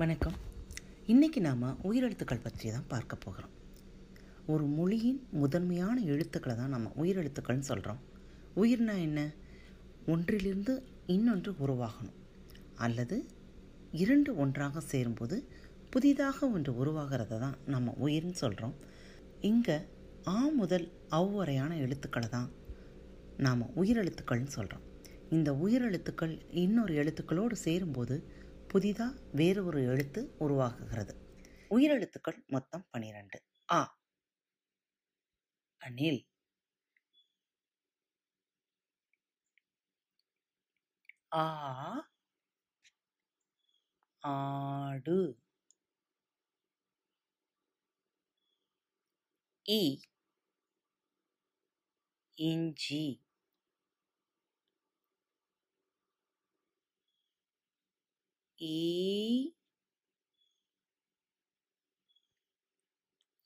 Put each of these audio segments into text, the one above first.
வணக்கம். இன்றைக்கி நாம் உயிரெழுத்துக்கள் பற்றி தான் பார்க்க போகிறோம். ஒரு மொழியின் முதன்மையான எழுத்துக்களை தான் நம்ம உயிரெழுத்துக்கள்னு சொல்கிறோம் உயிர்னா என்ன? ஒன்றிலிருந்து இன்னொன்று உருவாகணும். அல்லது இரண்டு ஒன்றாக சேரும்போது புதிதாக ஒன்று உருவாகிறத தான் நம்ம உயிர்னு சொல்கிறோம் இங்கே ஆ முதல் அவ்வறையான எழுத்துக்களை தான் நாம் உயிரெழுத்துக்கள்னு சொல்கிறோம் இந்த உயிரெழுத்துக்கள் இன்னொரு எழுத்துக்களோடு சேரும்போது புதிதாக வேறு ஒரு எழுத்து உருவாகுகிறது உயிரெழுத்துக்கள் மொத்தம் பனிரெண்டு. ஆ. அணில். ஆ. ஆடு. இ. இஞ்சி. ஈ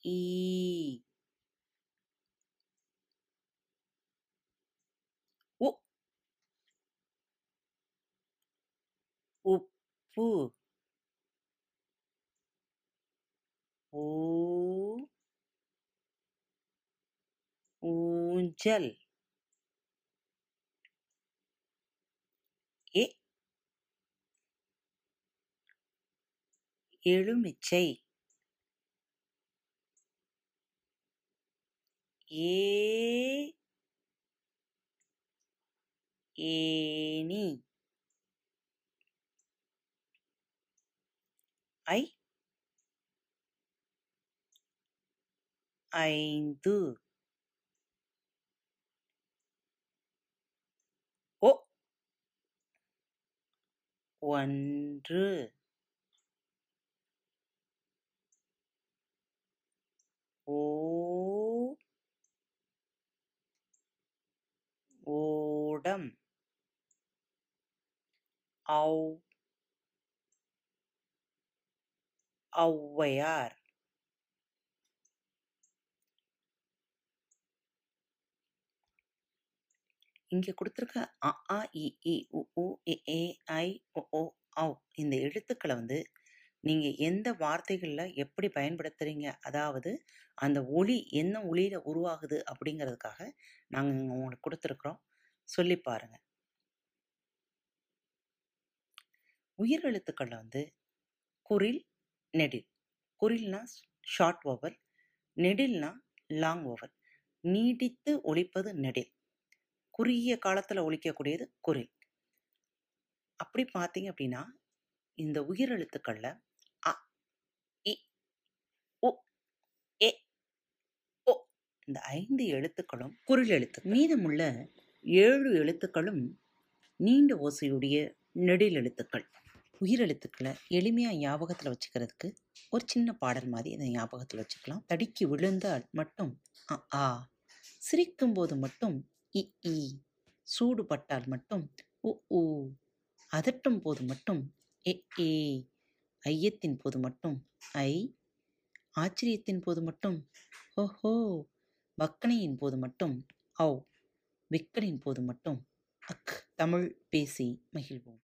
ஈ உ உப்பு ஊ ஊஞ்சல் எ எலுமிச்சை ஏ ஏனி ஐ ஐந்து. ஒ ஒன்று. ஓ ஓடம். ஔ ஔவையார். இங்கே கொடுத்துருக்க அ ஆ இ உ ஏ ஐ ஓ ஓ இந்த எழுத்துக்களை வந்து நீங்கள் எந்த வார்த்தைகளில் எப்படி பயன்படுத்துகிறீங்க அதாவது அந்த ஒளி என்ன ஒளியில் உருவாகுது அப்படிங்கிறதுக்காக நாங்கள் உங்களுக்கு கொடுத்துருக்குறோம். சொல்லி பாருங்கள் உயிர் எழுத்துக்களில் வந்து குரில் நெடில். குரில்னா ஷார்ட் ஓவல் நெடில்னா லாங் ஓவல் நீடித்து ஒழிப்பது நெடில். குறுகிய காலத்தில் ஒழிக்கக்கூடியது குரில். அப்படி பார்த்தீங்க அப்படின்னா இந்த உயிரெழுத்துக்களில் அ இ உ எ ஓ இந்த ஐந்து எழுத்துக்களும் குரல் எழுத்து மீதமுள்ள ஏழு எழுத்துக்களும் நீண்ட ஓசையுடைய நெடில் எழுத்துக்கள். உயிரெழுத்துக்களை எளிமையாக ஞாபகத்தில் வச்சுக்கிறதுக்கு ஒரு சின்ன பாடல் மாதிரி இதை ஞாபகத்தில் வச்சுக்கலாம். தடுக்கி விழுந்தால் மட்டும் அ ஆ. சிரிக்கும் போது மட்டும் இ இ. சூடுபட்டால் மட்டும் உ ஊ அதட்டும் போது மட்டும் எ ஏ. ஐயத்தின் போது மட்டும் ஐ. ஆச்சரியத்தின் போது மட்டும் ஓஹோ. வக்கனையின் போது மட்டும் ஔ விக்கனின் போது மட்டும் அக் தமிழ் பேசி மகிழ்வோம்.